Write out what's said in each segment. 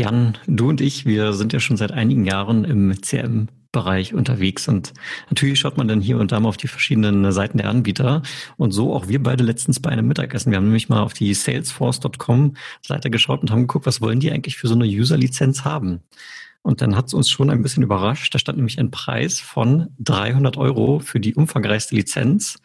Jan, du und ich, wir sind ja schon seit einigen Jahren im CRM-Bereich unterwegs und natürlich schaut man dann hier und da mal auf die verschiedenen Seiten der Anbieter und so auch wir beide letztens bei einem Mittagessen. Wir haben nämlich mal auf die Salesforce.com Seite geschaut und haben geguckt, was wollen die eigentlich für so eine User-Lizenz haben. Und dann hat es uns schon ein bisschen überrascht. Da stand nämlich ein Preis von 300 Euro für die umfangreichste Lizenz.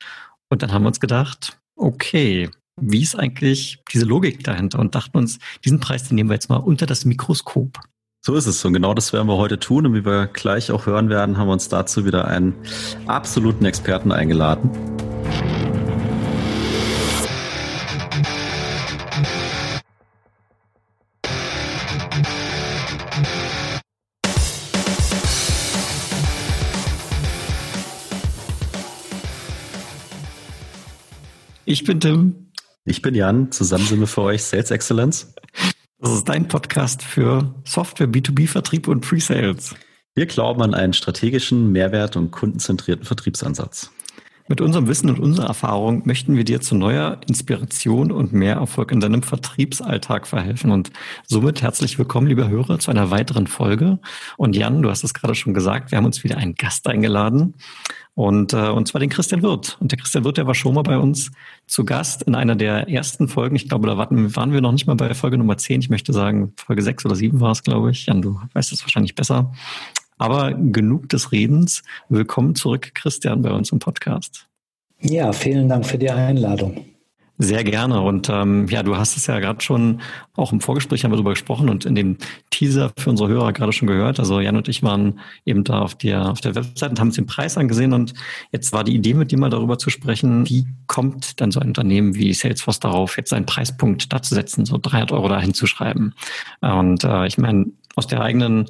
Und dann haben wir uns gedacht, okay, wie ist eigentlich diese Logik dahinter und dachten uns, diesen Preis, den nehmen wir jetzt mal unter das Mikroskop. So ist es und genau das werden wir heute tun und wie wir gleich auch hören werden, haben wir uns dazu wieder einen absoluten Experten eingeladen. Ich bin Tim. Ich bin Jan, zusammen sind wir für euch Sales Excellence. Das ist dein Podcast für Software, B2B-Vertrieb und Pre-Sales. Wir glauben an einen strategischen, mehrwert- und kundenzentrierten Vertriebsansatz. Mit unserem Wissen und unserer Erfahrung möchten wir dir zu neuer Inspiration und mehr Erfolg in deinem Vertriebsalltag verhelfen. Und somit herzlich willkommen, liebe Hörer, zu einer weiteren Folge. Und Jan, du hast es gerade schon gesagt, wir haben uns wieder einen Gast eingeladen. Und, äh, und zwar den Christian Wirth. Und der Christian Wirth, der war schon mal bei uns zu Gast in einer der ersten Folgen. Ich glaube, da waren, wir noch nicht mal bei Folge Nummer 10. Ich möchte sagen, Folge 6 oder 7 war es, glaube ich. Jan, du weißt es wahrscheinlich besser. Aber genug des Redens. Willkommen zurück, Christian, bei uns im Podcast. Ja, vielen Dank für die Einladung. Sehr gerne. Und ähm, ja, du hast es ja gerade schon, auch im Vorgespräch haben wir darüber gesprochen und in dem Teaser für unsere Hörer gerade schon gehört. Also Jan und ich waren eben da auf der, auf der Website und haben uns den Preis angesehen. Und jetzt war die Idee, mit dir mal darüber zu sprechen, wie kommt dann so ein Unternehmen wie Salesforce darauf, jetzt seinen Preispunkt da zu setzen, so 300 Euro da hinzuschreiben. Und äh, ich meine, aus der eigenen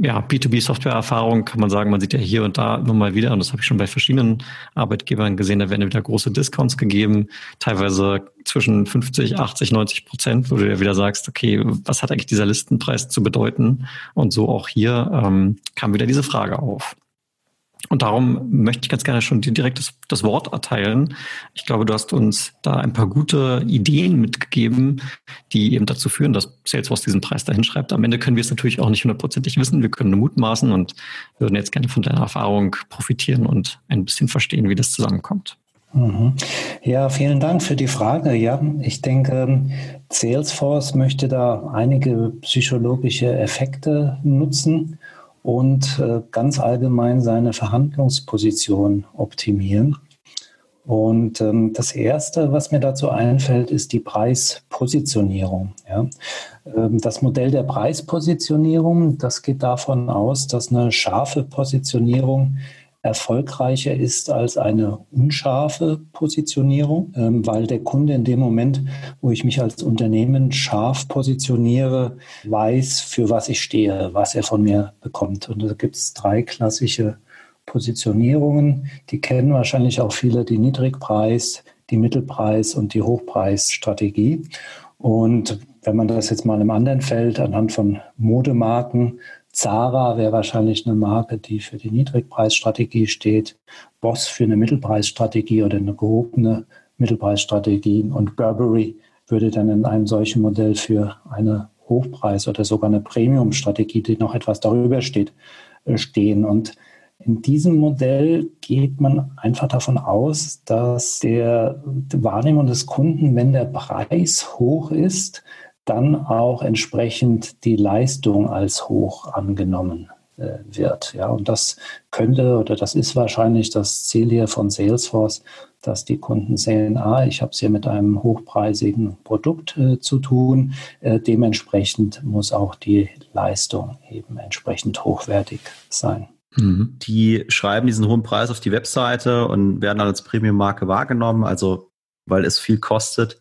ja, B2B-Software-Erfahrung kann man sagen, man sieht ja hier und da immer mal wieder, und das habe ich schon bei verschiedenen Arbeitgebern gesehen, da werden wieder große Discounts gegeben, teilweise zwischen 50, 80, 90 Prozent, wo du ja wieder sagst, okay, was hat eigentlich dieser Listenpreis zu bedeuten? Und so auch hier ähm, kam wieder diese Frage auf. Und darum möchte ich ganz gerne schon dir direkt das, das, Wort erteilen. Ich glaube, du hast uns da ein paar gute Ideen mitgegeben, die eben dazu führen, dass Salesforce diesen Preis dahin schreibt. Am Ende können wir es natürlich auch nicht hundertprozentig wissen. Wir können nur mutmaßen und würden jetzt gerne von deiner Erfahrung profitieren und ein bisschen verstehen, wie das zusammenkommt. Mhm. Ja, vielen Dank für die Frage. Ja, ich denke, Salesforce möchte da einige psychologische Effekte nutzen und äh, ganz allgemein seine Verhandlungsposition optimieren. Und ähm, das Erste, was mir dazu einfällt, ist die Preispositionierung. Ähm, das Modell der Preispositionierung, das geht davon aus, dass eine scharfe Positionierung erfolgreicher ist als eine unscharfe Positionierung, ähm, weil der Kunde in dem Moment, wo ich mich als Unternehmen scharf positioniere, weiß, für was ich stehe, was er von mir bekommt. Und da gibt es drei klassische Positionierungen. Die kennen wahrscheinlich auch viele, die Niedrigpreis, die Mittelpreis und die Hochpreisstrategie. Und wenn man das jetzt mal im anderen Feld anhand von Modemarken Zara wäre wahrscheinlich eine Marke, die für die Niedrigpreisstrategie steht. Boss für eine Mittelpreisstrategie oder eine gehobene Mittelpreisstrategie. Und Burberry würde dann in einem solchen Modell für eine Hochpreis- oder sogar eine Premium-Strategie, die noch etwas darüber steht, äh, stehen. Und in diesem Modell geht man einfach davon aus, dass der Wahrnehmung des Kunden, wenn der Preis hoch ist, dann auch entsprechend die Leistung als hoch angenommen äh, wird. Ja, und das könnte oder das ist wahrscheinlich das Ziel hier von Salesforce, dass die Kunden sehen, ah, ich habe es hier mit einem hochpreisigen Produkt äh, zu tun. Äh, dementsprechend muss auch die Leistung eben entsprechend hochwertig sein. Mhm. Die schreiben diesen hohen Preis auf die Webseite und werden dann als Premium-Marke wahrgenommen, also weil es viel kostet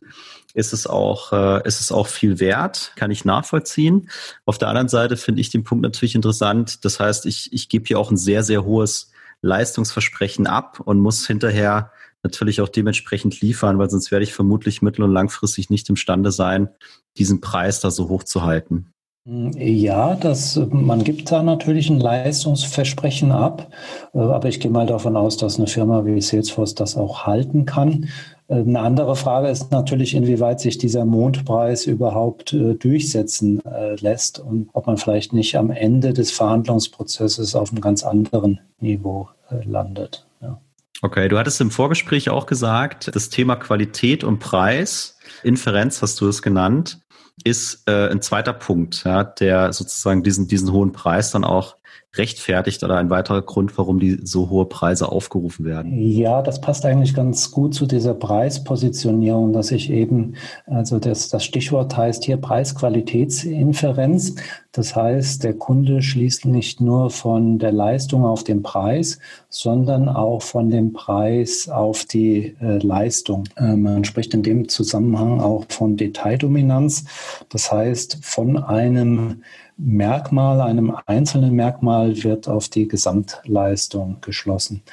ist es auch, äh, ist es auch viel wert, kann ich nachvollziehen. Auf der anderen Seite finde ich den Punkt natürlich interessant. Das heißt, ich, ich gebe hier auch ein sehr, sehr hohes Leistungsversprechen ab und muss hinterher natürlich auch dementsprechend liefern, weil sonst werde ich vermutlich mittel- und langfristig nicht imstande sein, diesen Preis da so hoch zu halten. Ja, das, man gibt da natürlich ein Leistungsversprechen ab, äh, aber ich gehe mal davon aus, dass eine Firma wie Salesforce das auch halten kann. Eine andere Frage ist natürlich, inwieweit sich dieser Mondpreis überhaupt äh, durchsetzen äh, lässt und ob man vielleicht nicht am Ende des Verhandlungsprozesses auf einem ganz anderen Niveau äh, landet. Ja. Okay, du hattest im Vorgespräch auch gesagt, das Thema Qualität und Preis, Inferenz hast du es genannt, ist äh, ein zweiter Punkt, ja, der sozusagen diesen, diesen hohen Preis dann auch rechtfertigt oder ein weiterer Grund, warum die so hohe Preise aufgerufen werden? Ja, das passt eigentlich ganz gut zu dieser Preispositionierung, dass ich eben, also das, das Stichwort heißt hier Preis-Qualitätsinferenz. Das heißt, der Kunde schließt nicht nur von der Leistung auf den Preis, sondern auch von dem Preis auf die äh, Leistung. Äh, man spricht in dem Zusammenhang auch von Detaildominanz. Das heißt, von einem Merkmal, einem einzelnen Merkmal wird auf die Gesamtleistung geschlossen.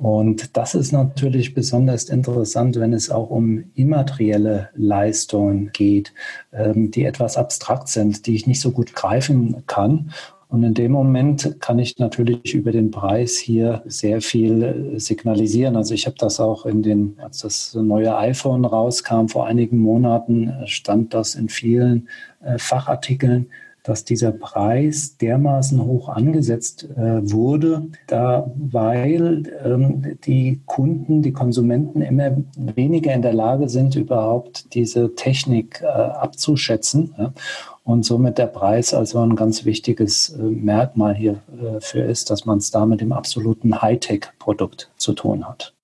Und das ist natürlich besonders interessant, wenn es auch um immaterielle Leistungen geht, ähm, die etwas abstrakt sind, die ich nicht so gut greifen kann. Und in dem Moment kann ich natürlich über den Preis hier sehr viel signalisieren. Also ich habe das auch in den, als das neue iPhone rauskam vor einigen Monaten, stand das in vielen äh, Fachartikeln dass dieser Preis dermaßen hoch angesetzt äh, wurde, da weil ähm, die Kunden, die Konsumenten immer weniger in der Lage sind, überhaupt diese Technik äh, abzuschätzen. Ja? Und somit der Preis also ein ganz wichtiges äh, Merkmal hierfür äh, ist, dass man es da mit dem absoluten Hightech-Produkt zu tun hat.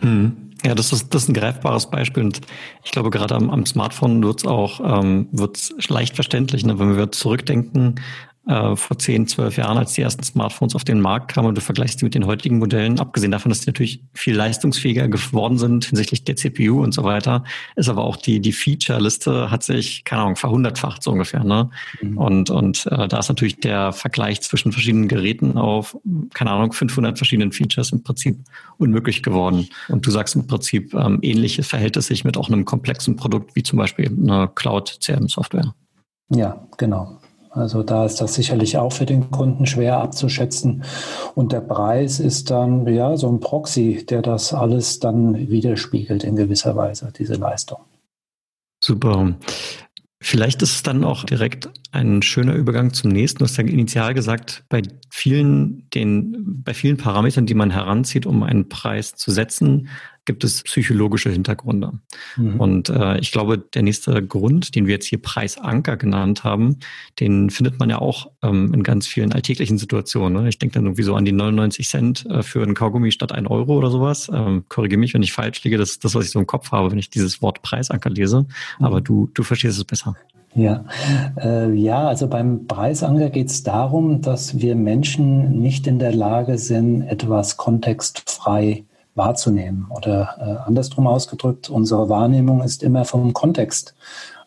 Mhm. Ja, das ist, das ist ein greifbares Beispiel und ich glaube, gerade am, am Smartphone wird es auch ähm, wird's leicht verständlich, ne? wenn wir zurückdenken äh, vor 10, 12 Jahren, als die ersten Smartphones auf den Markt kamen und du vergleichst die mit den heutigen Modellen, abgesehen davon, dass die natürlich viel leistungsfähiger geworden sind hinsichtlich der CPU und so weiter, ist aber auch die, die Feature-Liste hat sich, keine Ahnung, verhundertfacht so ungefähr. Ne? Mhm. Und, und äh, da ist natürlich der Vergleich zwischen verschiedenen Geräten auf, keine Ahnung, 500 verschiedenen Features im Prinzip unmöglich geworden. Und du sagst im Prinzip, ähm, ähnliches verhält es sich mit auch einem komplexen Produkt wie zum Beispiel eine Cloud-CRM-Software. Ja, genau. Also da ist das sicherlich auch für den Kunden schwer abzuschätzen. Und der Preis ist dann ja so ein Proxy, der das alles dann widerspiegelt in gewisser Weise, diese Leistung. Super. Vielleicht ist es dann auch direkt ein schöner Übergang zum nächsten. Du hast ja initial gesagt, bei vielen, den, bei vielen Parametern, die man heranzieht, um einen Preis zu setzen, gibt es psychologische Hintergründe. Mhm. Und äh, ich glaube, der nächste Grund, den wir jetzt hier Preisanker genannt haben, den findet man ja auch ähm, in ganz vielen alltäglichen Situationen. Ne? Ich denke dann irgendwie so an die 99 Cent äh, für einen Kaugummi statt ein Euro oder sowas. Ähm, Korrigiere mich, wenn ich falsch liege. Das ist das, was ich so im Kopf habe, wenn ich dieses Wort Preisanker lese. Mhm. Aber du, du verstehst es besser. Ja, äh, ja, also beim Preisanker geht es darum, dass wir Menschen nicht in der Lage sind, etwas kontextfrei wahrzunehmen. Oder äh, andersrum ausgedrückt, unsere Wahrnehmung ist immer vom Kontext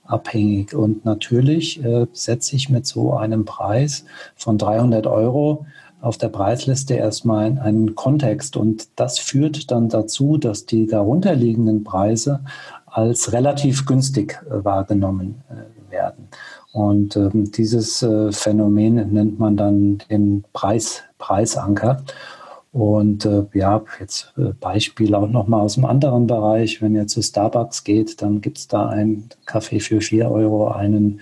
abhängig. Und natürlich äh, setze ich mit so einem Preis von 300 Euro auf der Preisliste erstmal einen Kontext. Und das führt dann dazu, dass die darunterliegenden Preise als relativ günstig äh, wahrgenommen äh, werden. Und ähm, dieses äh, Phänomen nennt man dann den Preis, Preisanker. Und äh, ja, jetzt äh, Beispiel auch nochmal aus einem anderen Bereich. Wenn ihr zu Starbucks geht, dann gibt's da einen Kaffee für vier Euro, einen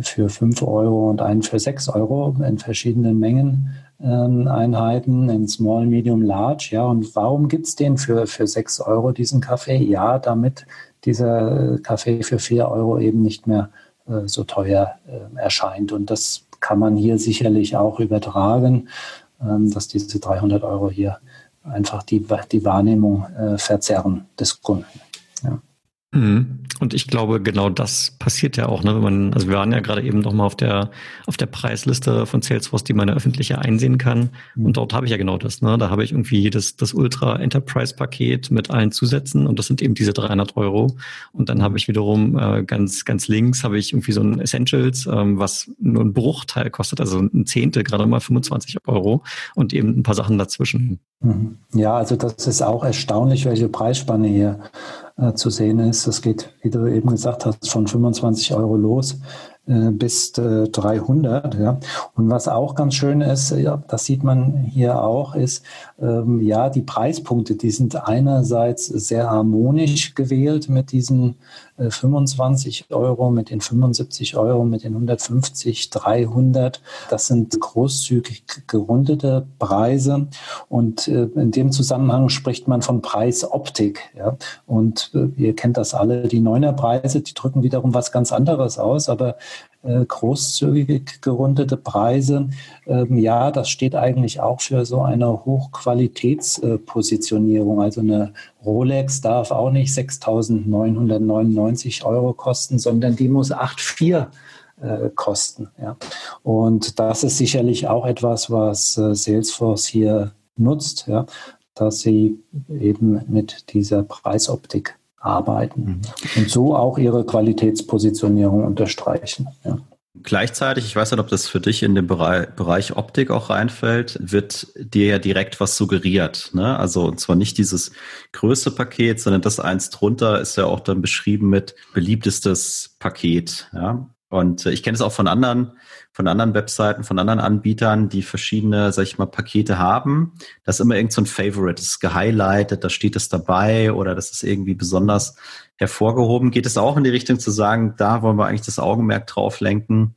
für fünf Euro und einen für sechs Euro in verschiedenen Mengeneinheiten, ähm, in Small, Medium, Large. Ja, und warum gibt's den für, für sechs Euro, diesen Kaffee? Ja, damit dieser Kaffee für vier Euro eben nicht mehr äh, so teuer äh, erscheint. Und das kann man hier sicherlich auch übertragen ähm, dass diese 300 Euro hier einfach die, die Wahrnehmung äh, verzerren des Kunden. Ja. Mhm. Und ich glaube, genau das passiert ja auch, ne? wenn man, also wir waren ja gerade eben noch mal auf der auf der Preisliste von Salesforce, die man ja öffentlich einsehen kann. Mhm. Und dort habe ich ja genau das. Ne? Da habe ich irgendwie das das Ultra Enterprise Paket mit allen Zusätzen und das sind eben diese 300 Euro. Und dann habe ich wiederum äh, ganz ganz links habe ich irgendwie so ein Essentials, ähm, was nur ein Bruchteil kostet, also ein Zehntel, gerade mal 25 Euro und eben ein paar Sachen dazwischen. Mhm. Ja, also das ist auch erstaunlich, welche Preisspanne hier äh, zu sehen ist. Das geht, wie du eben gesagt hast, von 25 Euro los äh, bis 300. Äh, ja. Und was auch ganz schön ist, ja, das sieht man hier auch, ist, ähm, ja, die Preispunkte, die sind einerseits sehr harmonisch gewählt mit diesen 25 äh, Euro, mit den 75 Euro, mit den 150, 300. Das sind großzügig gerundete Preise. Und äh, in dem Zusammenhang spricht man von Preisoptik. Und äh, ihr kennt das alle, die Neunerpreise, die drücken wiederum was ganz anderes aus. Aber großzügig gerundete Preise, ähm, ja, das steht eigentlich auch für so eine Hochqualitätspositionierung. Also eine Rolex darf auch nicht 6.999 Euro kosten, sondern die muss 8,4 äh, kosten. Ja. Und das ist sicherlich auch etwas, was äh, Salesforce hier nutzt, ja, dass sie eben mit dieser Preisoptik arbeiten mhm. und so auch ihre Qualitätspositionierung unterstreichen. Ja. Gleichzeitig, ich weiß nicht, ob das für dich in den Bereich, Bereich Optik auch reinfällt, wird dir ja direkt was suggeriert. Ne? Also und zwar nicht dieses größte Paket, sondern das eins drunter ist ja auch dann beschrieben mit beliebtestes Paket. Ja? Und äh, ich kenne es auch von anderen von anderen Webseiten, von anderen Anbietern, die verschiedene, sag ich mal, Pakete haben. Das ist immer irgend so ein Favorite, das ist gehighlightet, da steht es dabei oder das ist irgendwie besonders hervorgehoben. Geht es auch in die Richtung zu sagen, da wollen wir eigentlich das Augenmerk drauf lenken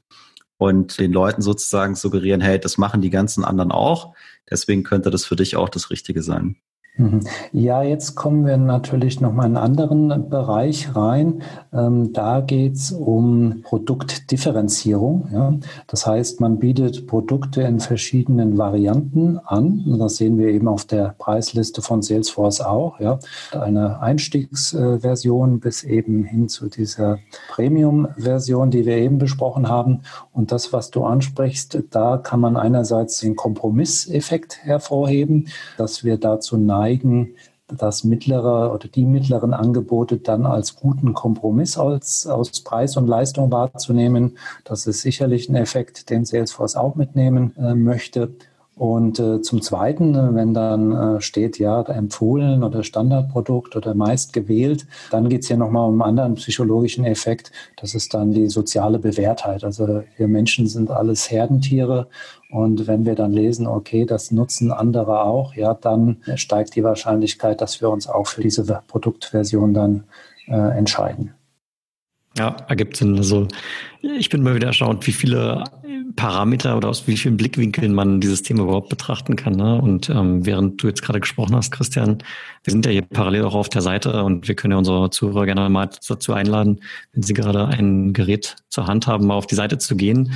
und den Leuten sozusagen suggerieren, hey, das machen die ganzen anderen auch. Deswegen könnte das für dich auch das Richtige sein. Mhm. Ja, jetzt kommen wir natürlich noch mal in einen anderen Bereich rein. Ähm, da geht es um Produktdifferenzierung. Ja. Das heißt, man bietet Produkte in verschiedenen Varianten an. Das sehen wir eben auf der Preisliste von Salesforce auch. Ja. Eine Einstiegsversion bis eben hin zu dieser Premium-Version, die wir eben besprochen haben. Und das, was du ansprichst, da kann man einerseits den Kompromisseffekt hervorheben, dass wir dazu neigen, neigen, das mittlere oder die mittleren Angebote dann als guten Kompromiss als, aus Preis und Leistung wahrzunehmen. Das ist sicherlich ein Effekt, den Salesforce auch mitnehmen äh, möchte. Und äh, zum Zweiten, äh, wenn dann äh, steht, ja, empfohlen oder Standardprodukt oder meist gewählt, dann geht's hier nochmal um einen anderen psychologischen Effekt. Das ist dann die soziale Bewährtheit. Also wir Menschen sind alles Herdentiere. Und wenn wir dann lesen, okay, das nutzen andere auch, ja, dann steigt die Wahrscheinlichkeit, dass wir uns auch für diese Produktversion dann äh, entscheiden. Ja, ergibt Sinn. Also ich bin mal wieder erstaunt, wie viele Parameter oder aus wie vielen Blickwinkeln man dieses Thema überhaupt betrachten kann. Ne? Und ähm, während du jetzt gerade gesprochen hast, Christian, wir sind ja hier parallel auch auf der Seite und wir können ja unsere Zuhörer gerne mal dazu einladen, wenn sie gerade ein Gerät zur Hand haben, mal auf die Seite zu gehen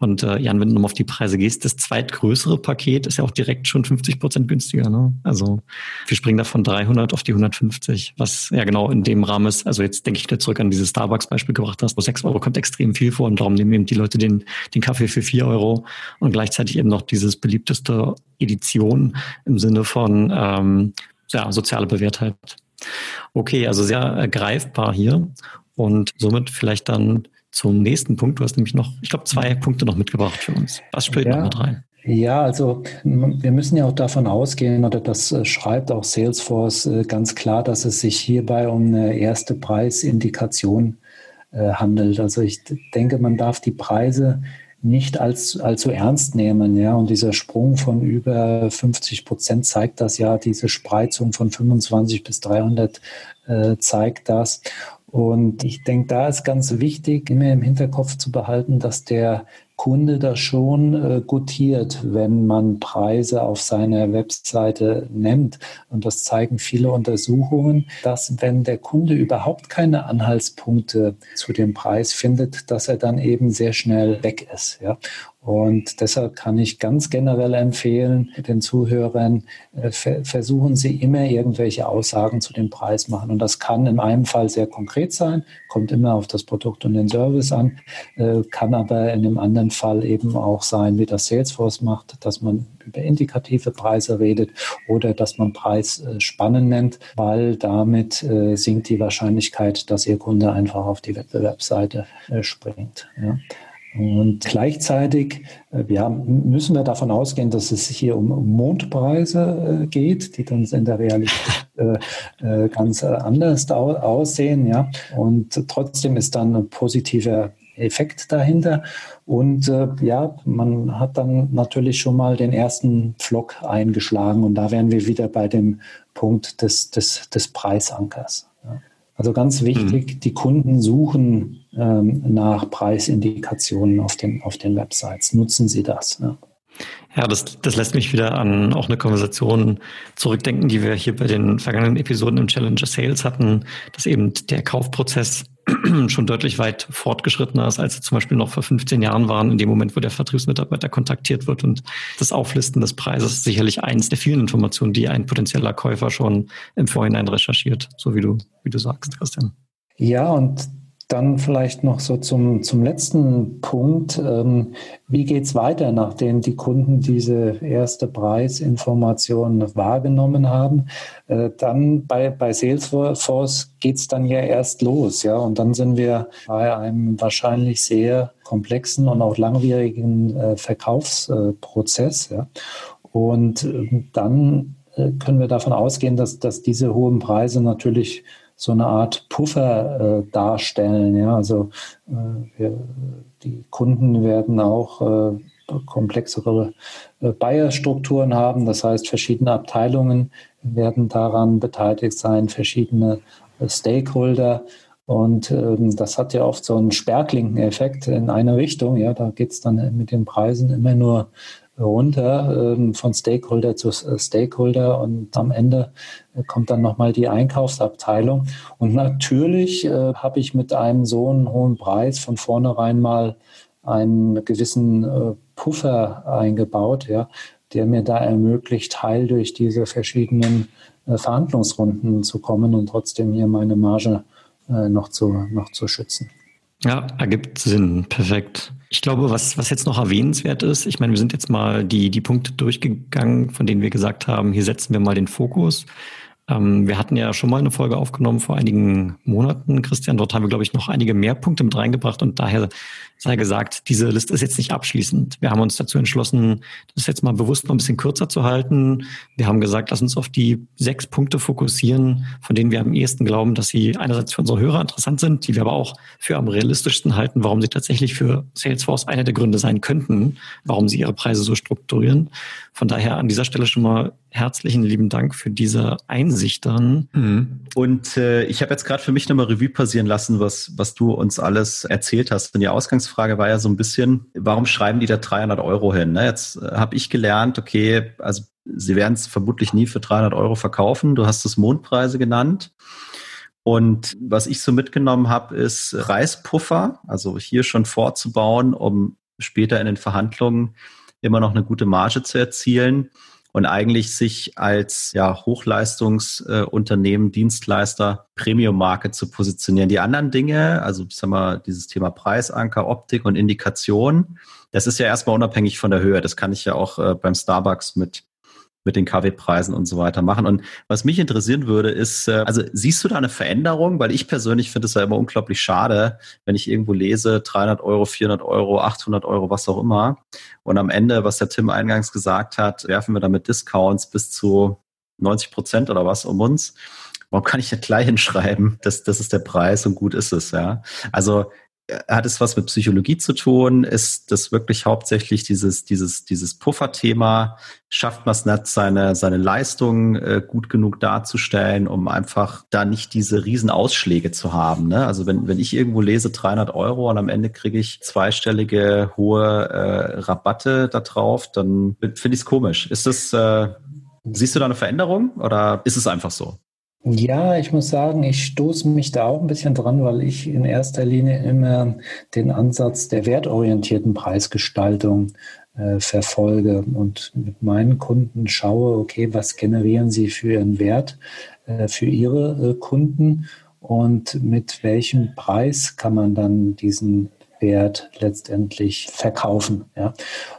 und äh, Jan, wenn du nochmal auf die Preise gehst, das zweitgrößere Paket ist ja auch direkt schon 50 Prozent günstiger. Ne? Also wir springen da von 300 auf die 150, was ja genau in dem Rahmen ist. Also jetzt denke ich wieder zurück an dieses Starbucks-Beispiel gebracht hast, wo 6 Euro kommt extrem viel vor und darum nehmen eben die Leute den, den Kaffee für 4 Euro und gleichzeitig eben noch dieses beliebteste Edition im Sinne von ähm, ja, soziale Bewährtheit. Okay, also sehr äh, greifbar hier und somit vielleicht dann zum nächsten Punkt. Du hast nämlich noch, ich glaube, zwei Punkte noch mitgebracht für uns. Was spielt ja. noch mit rein? Ja, also wir müssen ja auch davon ausgehen, oder das äh, schreibt auch Salesforce äh, ganz klar, dass es sich hierbei um eine erste Preisindikation äh, handelt. Also ich denke, man darf die Preise nicht als allzu ernst nehmen, ja. Und dieser Sprung von über 50 Prozent zeigt das ja, diese Spreizung von 25 bis 300 äh, zeigt das. Und ich denke, da ist ganz wichtig, immer im Hinterkopf zu behalten, dass der Kunde das schon äh, gutiert, wenn man Preise auf seiner Webseite nennt. Und das zeigen viele Untersuchungen, dass wenn der Kunde überhaupt keine Anhaltspunkte zu dem Preis findet, dass er dann eben sehr schnell weg ist. Ja? Und deshalb kann ich ganz generell empfehlen, den Zuhörern, äh, versuchen Sie immer irgendwelche Aussagen zu dem Preis machen. Und das kann in einem Fall sehr konkret sein, kommt immer auf das Produkt und den Service an, äh, kann aber in einem anderen Fall eben auch sein, wie das Salesforce macht, dass man über indikative Preise redet oder dass man Preisspannen nennt, weil damit sinkt die Wahrscheinlichkeit, dass Ihr Kunde einfach auf die Wettbewerbsseite springt. Ja. Und gleichzeitig äh, ja, müssen wir davon ausgehen, dass es hier um Mondpreise äh, geht, die dann in der Realität äh, ganz anders aussehen. Ja. Und trotzdem ist dann ein positiver Effekt dahinter. Und äh, ja, man hat dann natürlich schon mal den ersten Pflock eingeschlagen und da wären wir wieder bei dem Punkt des, des, des Preisankers. Ja. Also ganz wichtig, mhm. die Kunden suchen ähm, nach Preisindikationen auf den, auf den Websites. Nutzen Sie das. Ja. Ja, das, das lässt mich wieder an auch eine Konversation zurückdenken, die wir hier bei den vergangenen Episoden im Challenger Sales hatten, dass eben der Kaufprozess schon deutlich weit fortgeschrittener ist, als sie zum Beispiel noch vor 15 Jahren waren, in dem Moment, wo der Vertriebsmitarbeiter kontaktiert wird. Und das Auflisten des Preises ist sicherlich eins der vielen Informationen, die ein potenzieller Käufer schon im Vorhinein recherchiert, so wie du, wie du sagst, Christian. Ja, und dann vielleicht noch so zum, zum letzten Punkt. Ähm, wie geht es weiter, nachdem die Kunden diese erste Preisinformation wahrgenommen haben? Äh, dann bei, bei Salesforce geht es dann ja erst los, ja. Und dann sind wir bei einem wahrscheinlich sehr komplexen und auch langwierigen äh, Verkaufsprozess, ja. Und äh, dann äh, können wir davon ausgehen, dass, dass diese hohen Preise natürlich so eine Art Puffer äh, darstellen. Ja, also äh, wir, die Kunden werden auch äh, komplexere äh, Buyer-Strukturen haben. Das heißt, verschiedene Abteilungen werden daran beteiligt sein, verschiedene äh, Stakeholder. Und ähm, das hat ja oft so einen Sperrklinkeneffekt in eine Richtung. Ja, da geht es dann mit den Preisen immer nur runter ähm, von Stakeholder zu äh, Stakeholder und am Ende äh, kommt dann nochmal die Einkaufsabteilung. Und natürlich äh, habe ich mit einem so einen hohen Preis von vornherein mal einen gewissen äh, Puffer eingebaut, ja, der mir da ermöglicht, heil durch diese verschiedenen äh, Verhandlungsrunden zu kommen und trotzdem hier meine Marge noch, zu, noch zu schützen. Ja, ergibt Sinn. Perfekt. Ich glaube, was, was jetzt noch erwähnenswert ist, ich meine, wir sind jetzt mal die, die Punkte durchgegangen, von denen wir gesagt haben, hier setzen wir mal den Fokus. Ähm, wir hatten ja schon mal eine Folge aufgenommen vor einigen Monaten, Christian. Dort haben wir, glaube ich, noch einige mehr Punkte mit reingebracht und daher sei gesagt, diese Liste ist jetzt nicht abschließend. Wir haben uns dazu entschlossen, das jetzt mal bewusst noch ein bisschen kürzer zu halten. Wir haben gesagt, lass uns auf die sechs Punkte fokussieren, von denen wir am ehesten glauben, dass sie einerseits für unsere Hörer interessant sind, die wir aber auch für am realistischsten halten, warum sie tatsächlich für Salesforce einer der Gründe sein könnten, warum sie ihre Preise so strukturieren. Von daher an dieser Stelle schon mal herzlichen lieben Dank für diese Einsicht dann. Mhm. Und äh, ich habe jetzt gerade für mich nochmal Revue passieren lassen, was, was du uns alles erzählt hast. Und die Ausgangsfrage war ja so ein bisschen, warum schreiben die da 300 Euro hin? Ne? Jetzt äh, habe ich gelernt, okay, also sie werden es vermutlich nie für 300 Euro verkaufen. Du hast es Mondpreise genannt. Und was ich so mitgenommen habe, ist Reispuffer, also hier schon vorzubauen, um später in den Verhandlungen immer noch eine gute Marge zu erzielen und eigentlich sich als ja, Hochleistungsunternehmen, äh, Dienstleister, Premium-Marke zu positionieren. Die anderen Dinge, also ich sag mal, dieses Thema Preisanker, Optik und Indikation, das ist ja erstmal unabhängig von der Höhe. Das kann ich ja auch äh, beim Starbucks mit mit den Kaffeepreisen und so weiter machen. Und was mich interessieren würde, ist, äh, also siehst du da eine Veränderung? Weil ich persönlich finde es ja immer unglaublich schade, wenn ich irgendwo lese, 300 Euro, 400 Euro, 800 Euro, was auch immer. Und am Ende, was der Tim eingangs gesagt hat, werfen wir damit Discounts bis zu 90 Prozent oder was um uns. Warum kann ich nicht gleich hinschreiben, dass das ist der Preis und gut ist es, ja? Also hat es was mit Psychologie zu tun? Ist das wirklich hauptsächlich dieses, dieses, dieses Pufferthema? Schafft man es nicht, seine, seine Leistung äh, gut genug darzustellen, um einfach da nicht diese Riesenausschläge zu haben? Ne? Also wenn, wenn ich irgendwo lese 300 Euro und am Ende kriege ich zweistellige hohe äh, Rabatte da drauf, dann finde ich es komisch. Ist das, äh, siehst du da eine Veränderung oder ist es einfach so? Ja, ich muss sagen, ich stoße mich da auch ein bisschen dran, weil ich in erster Linie immer den Ansatz der wertorientierten Preisgestaltung äh, verfolge und mit meinen Kunden schaue, okay, was generieren sie für ihren Wert äh, für ihre äh, Kunden und mit welchem Preis kann man dann diesen Wert letztendlich verkaufen. Ja?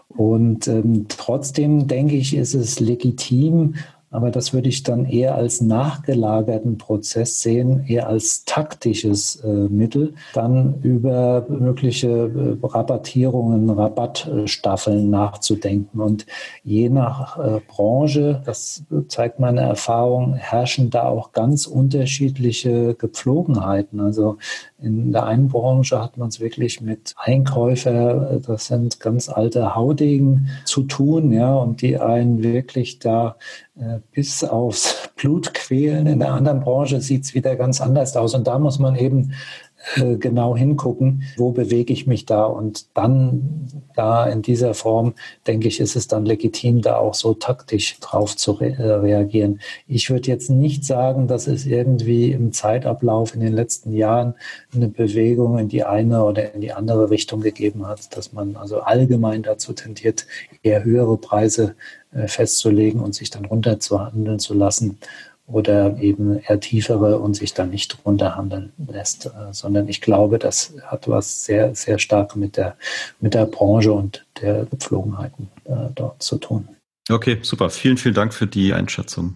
Und ähm, trotzdem denke ich, ist es legitim, aber das würde ich dann eher als nachgelagerten Prozess sehen, eher als taktisches äh, Mittel, dann über mögliche äh, Rabattierungen, Rabattstaffeln nachzudenken. Und je nach äh, Branche, das zeigt meine Erfahrung, herrschen da auch ganz unterschiedliche Gepflogenheiten. Also In der einen Branche hat man es wirklich mit Einkäufer, das sind ganz alte Haudegen zu tun, ja, und die einen wirklich da äh, bis aufs Blut quälen. In der anderen Branche sieht es wieder ganz anders aus. Und da muss man eben genau hingucken, wo bewege ich mich da und dann da in dieser Form, denke ich, ist es dann legitim, da auch so taktisch drauf zu re äh, reagieren. Ich würde jetzt nicht sagen, dass es irgendwie im Zeitablauf in den letzten Jahren eine Bewegung in die eine oder in die andere Richtung gegeben hat, dass man also allgemein dazu tendiert, eher höhere Preise äh, festzulegen und sich dann runterzuhandeln zu lassen oder eben eher tiefere und sich dann nicht runterhandeln lässt, äh, sondern ich glaube, das hat was sehr, sehr stark mit der, mit der Branche und der Gepflogenheiten äh, dort zu tun. Okay, super. Vielen, vielen Dank für die Einschätzung.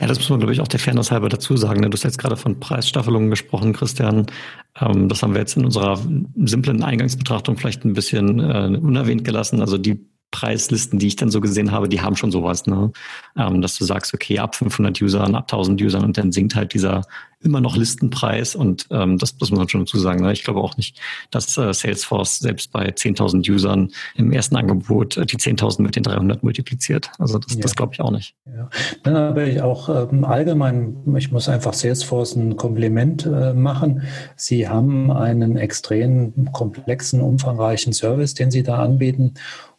Ja, das muss man, glaube ich, auch der Fairness halber dazu sagen. Ne? Du hast jetzt gerade von Preisstaffelungen gesprochen, Christian. Ähm, das haben wir jetzt in unserer simplen Eingangsbetrachtung vielleicht ein bisschen äh, unerwähnt gelassen. Also die Preislisten, die ich dann so gesehen habe, die haben schon sowas, ne? Ähm, dass du sagst, okay, ab 500 Usern, ab 1000 Usern und dann sinkt halt dieser immer noch Listenpreis und ähm, das, das muss man schon dazu sagen. Ne? Ich glaube auch nicht, dass äh, Salesforce selbst bei 10.000 Usern im ersten Angebot äh, die 10.000 mit den 300 multipliziert. Also das, ja. das glaube ich auch nicht. Ja. Dann habe ich auch ähm, allgemein, ich muss einfach Salesforce ein Kompliment äh, machen. Sie haben einen extrem komplexen, umfangreichen Service, den Sie da anbieten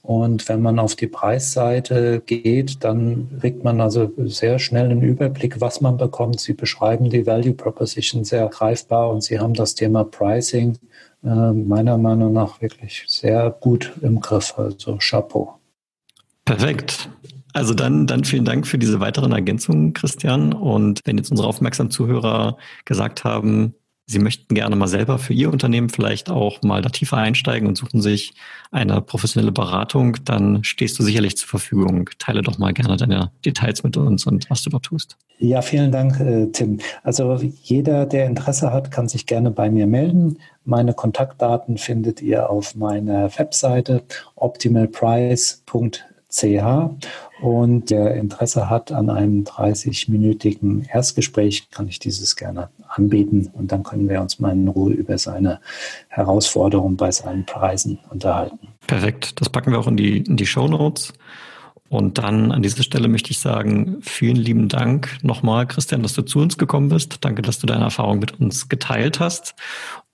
und wenn man auf die Preisseite geht, dann kriegt man also sehr schnell einen Überblick, was man bekommt. Sie beschreiben die Value Proposition sehr greifbar und Sie haben das Thema Pricing äh, meiner Meinung nach wirklich sehr gut im Griff. Also Chapeau. Perfekt. Also dann, dann vielen Dank für diese weiteren Ergänzungen, Christian. Und wenn jetzt unsere aufmerksamen Zuhörer gesagt haben, Sie möchten gerne mal selber für Ihr Unternehmen vielleicht auch mal da tiefer einsteigen und suchen sich eine professionelle Beratung, dann stehst du sicherlich zur Verfügung. Teile doch mal gerne deine Details mit uns und was du dort tust. Ja, vielen Dank, äh, Tim. Also jeder, der Interesse hat, kann sich gerne bei mir melden. Meine Kontaktdaten findet ihr auf meiner Webseite optimalprice.de CH und der Interesse hat an einem 30-minütigen Erstgespräch, kann ich dieses gerne anbieten und dann können wir uns mal in Ruhe über seine Herausforderungen bei seinen Preisen unterhalten. Perfekt, das packen wir auch in die, in die Show Notes. Und dann an dieser Stelle möchte ich sagen, vielen lieben Dank nochmal, Christian, dass du zu uns gekommen bist. Danke, dass du deine Erfahrung mit uns geteilt hast.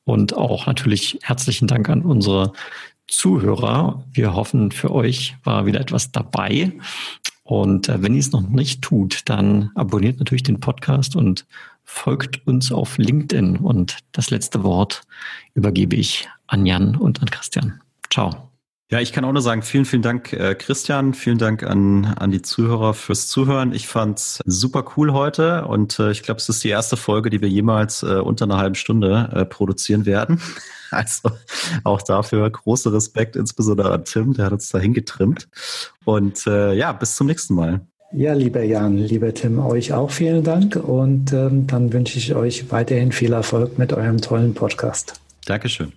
Und auch natürlich herzlichen Dank an unsere Zuhörer. Wir hoffen, für euch war wieder etwas dabei. Und äh, wenn ihr es noch nicht tut, dann abonniert natürlich den Podcast und folgt uns auf LinkedIn. Und das letzte Wort übergebe ich an Jan und an Christian. Ciao. Ja, ich kann auch nur sagen, vielen, vielen Dank, äh, Christian. Vielen Dank an, an die Zuhörer fürs Zuhören. Ich fand's super cool heute und äh, ich glaube, es ist die erste Folge, die wir jemals äh, unter einer halben Stunde äh, produzieren werden. Also auch dafür großer Respekt, insbesondere an Tim, der hat uns dahin getrimmt. Und äh, ja, bis zum nächsten Mal. Ja, lieber Jan, lieber Tim, euch auch vielen Dank und ähm, dann wünsche ich euch weiterhin viel Erfolg mit eurem tollen Podcast. Dankeschön.